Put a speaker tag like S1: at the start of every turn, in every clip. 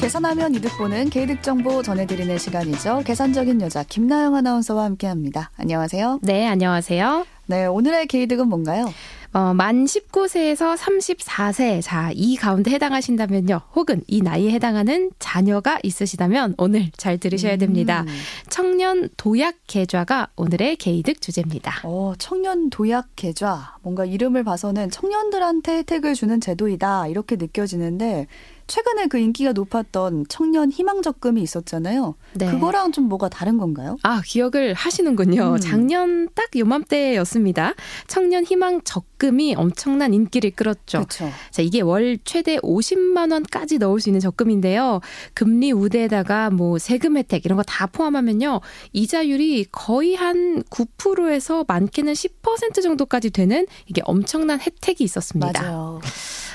S1: 계산하면 이득 보는 개이득 정보 전해드리는 시간이죠. 계산적인 여자 김나영 아나운서와 함께합니다. 안녕하세요.
S2: 네, 안녕하세요.
S1: 네, 오늘의 개이득은 뭔가요?
S2: 어, 만 19세에서 34세. 자, 이 가운데 해당하신다면요. 혹은 이 나이에 해당하는 자녀가 있으시다면 오늘 잘 들으셔야 됩니다. 음. 청년 도약 계좌가 오늘의 개이득 주제입니다.
S1: 어, 청년 도약 계좌. 뭔가 이름을 봐서는 청년들한테 혜택을 주는 제도이다. 이렇게 느껴지는데 최근에 그 인기가 높았던 청년 희망 적금이 있었잖아요. 네. 그거랑 좀 뭐가 다른 건가요?
S2: 아, 기억을 하시는군요. 음. 작년 딱 요맘때였습니다. 청년 희망 적금이 엄청난 인기를 끌었죠. 그쵸. 자, 이게 월 최대 50만 원까지 넣을 수 있는 적금인데요. 금리 우대에다가 뭐 세금 혜택 이런 거 다 포함하면요. 이자율이 거의 한 9%에서 많게는 10% 정도까지 되는 이게 엄청난 혜택이 있었습니다.
S1: 맞아요.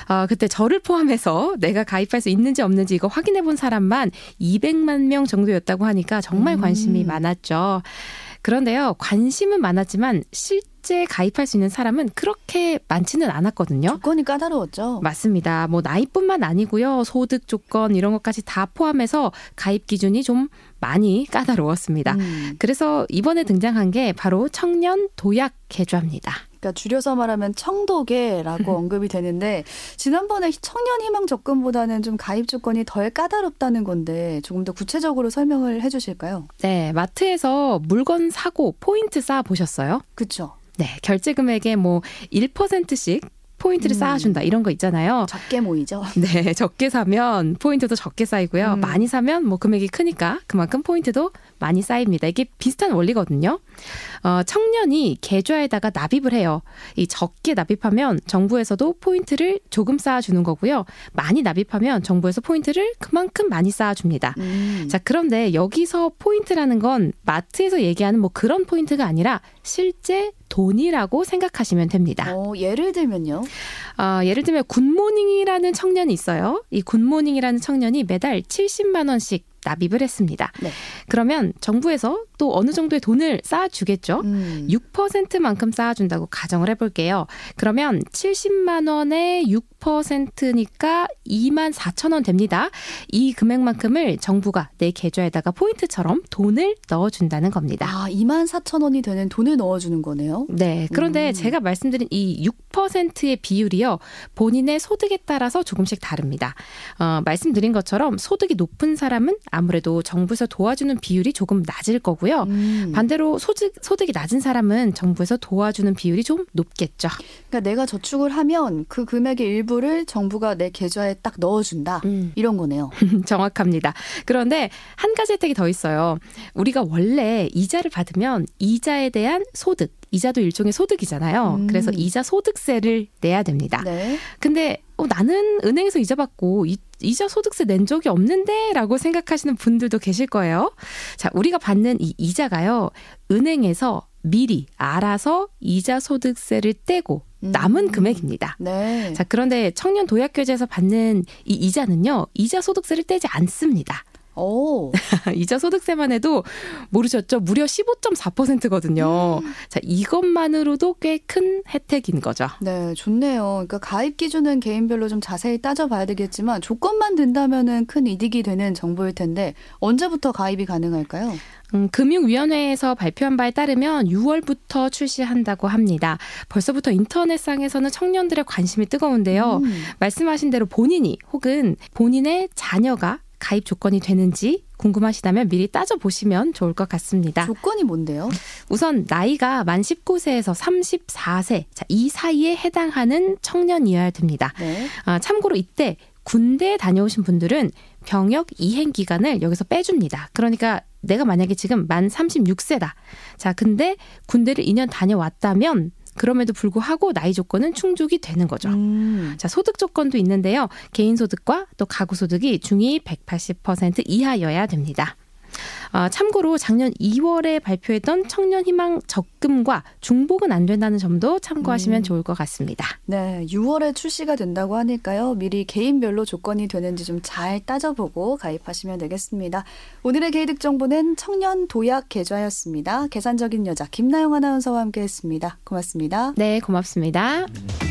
S2: 아, 그때 저를 포함해서 내가 가입할 수 있는지 없는지 이거 확인해 본 사람만 200만 명 정도였다고 하니까 정말 관심이 음. 많았죠. 그런데요, 관심은 많았지만 실제 가입할 수 있는 사람은 그렇게 많지는 않았거든요.
S1: 조건이 까다로웠죠.
S2: 맞습니다. 뭐 나이뿐만 아니고요, 소득 조건 이런 것까지 다 포함해서 가입 기준이 좀 많이 까다로웠습니다. 음. 그래서 이번에 등장한 게 바로 청년 도약 계좌입니다.
S1: 그러니까 줄여서 말하면 청도계라고 언급이 되는데 지난번에 청년 희망 접근보다는 좀 가입 조건이 덜 까다롭다는 건데 조금 더 구체적으로 설명을 해 주실까요?
S2: 네, 마트에서 물건 사고 포인트 쌓아 보셨어요?
S1: 그렇죠.
S2: 네, 결제 금액의 뭐 1%씩 포인트를 음. 쌓아준다 이런 거 있잖아요.
S1: 적게 모이죠.
S2: 네, 적게 사면 포인트도 적게 쌓이고요. 음. 많이 사면 뭐 금액이 크니까 그만큼 포인트도 많이 쌓입니다. 이게 비슷한 원리거든요. 어, 청년이 계좌에다가 납입을 해요. 이 적게 납입하면 정부에서도 포인트를 조금 쌓아주는 거고요. 많이 납입하면 정부에서 포인트를 그만큼 많이 쌓아줍니다. 음. 자, 그런데 여기서 포인트라는 건 마트에서 얘기하는 뭐 그런 포인트가 아니라 실제 돈이라고 생각하시면 됩니다.
S1: 어, 예를 들면요?
S2: 어, 예를 들면 굿모닝이라는 청년이 있어요. 이 굿모닝이라는 청년이 매달 70만 원씩 납입을 했습니다. 네. 그러면 정부에서 또 어느 정도의 돈을 쌓아주겠죠. 음. 6%만큼 쌓아준다고 가정을 해볼게요. 그러면 70만 원에 6%니까 2만 4천 원 됩니다. 이 금액만큼을 정부가 내 계좌에다가 포인트처럼 돈을 넣어준다는 겁니다.
S1: 아, 2만 4천 원이 되는 돈을 넣어주는 거네요.
S2: 네. 그런데 음. 제가 말씀드린 이 6%의 비율이요. 본인의 소득에 따라서 조금씩 다릅니다. 어, 말씀드린 것처럼 소득이 높은 사람은 아무래도 정부에서 도와주는 비율이 조금 낮을 거고요. 음. 반대로 소득, 소득이 낮은 사람은 정부에서 도와주는 비율이 좀 높겠죠.
S1: 그러니까 내가 저축을 하면 그 금액의 일부를 정부가 내 계좌에 딱 넣어준다. 음. 이런 거네요.
S2: 정확합니다. 그런데 한 가지 혜택이 더 있어요. 우리가 원래 이자를 받으면 이자에 대한 소득, 이자도 일종의 소득이잖아요. 음. 그래서 이자 소득세를 내야 됩니다. 네. 근데 어, 나는 은행에서 이자 받고 이, 이자 소득세 낸 적이 없는데 라고 생각하시는 분들도 계실 거예요. 자, 우리가 받는 이 이자가요. 은행에서 미리 알아서 이자 소득세를 떼고 남은 음. 금액입니다. 네. 자, 그런데 청년 도약 교재에서 받는 이 이자는요. 이자 소득세를 떼지 않습니다. 오. 이자 소득세만 해도 모르셨죠? 무려 15.4%거든요. 음. 자, 이것만으로도 꽤 큰 혜택인 거죠.
S1: 네, 좋네요. 그러니까 가입 기준은 개인별로 좀 자세히 따져봐야 되겠지만 조건만 된다면은 큰 이득이 되는 정보일 텐데 언제부터 가입이 가능할까요?
S2: 음, 금융위원회에서 발표한 바에 따르면 6월부터 출시한다고 합니다. 벌써부터 인터넷상에서는 청년들의 관심이 뜨거운데요. 음. 말씀하신 대로 본인이 혹은 본인의 자녀가 가입 조건이 되는지 궁금하시다면 미리 따져보시면 좋을 것 같습니다.
S1: 조건이 뭔데요?
S2: 우선 나이가 만 19세에서 34세, 자, 이 사이에 해당하는 청년이어야 됩니다. 네. 아, 참고로 이때 군대 다녀오신 분들은 병역 이행 기간을 여기서 빼줍니다. 그러니까 내가 만약에 지금 만 36세다. 자, 근데 군대를 2년 다녀왔다면 그럼에도 불구하고 나이 조건은 충족이 되는 거죠. 음. 자, 소득 조건도 있는데요. 개인 소득과 또 가구 소득이 중위 180% 이하여야 됩니다. 아, 참고로 작년 2월에 발표했던 청년 희망 적금과 중복은 안 된다는 점도 참고하시면 음. 좋을 것 같습니다.
S1: 네, 6월에 출시가 된다고 하니까요. 미리 개인별로 조건이 되는지 좀 잘 따져보고 가입하시면 되겠습니다. 오늘의 개이득 정보는 청년 도약 계좌였습니다. 계산적인 여자 김나영 아나운서와 함께했습니다. 고맙습니다.
S2: 네, 고맙습니다. 음.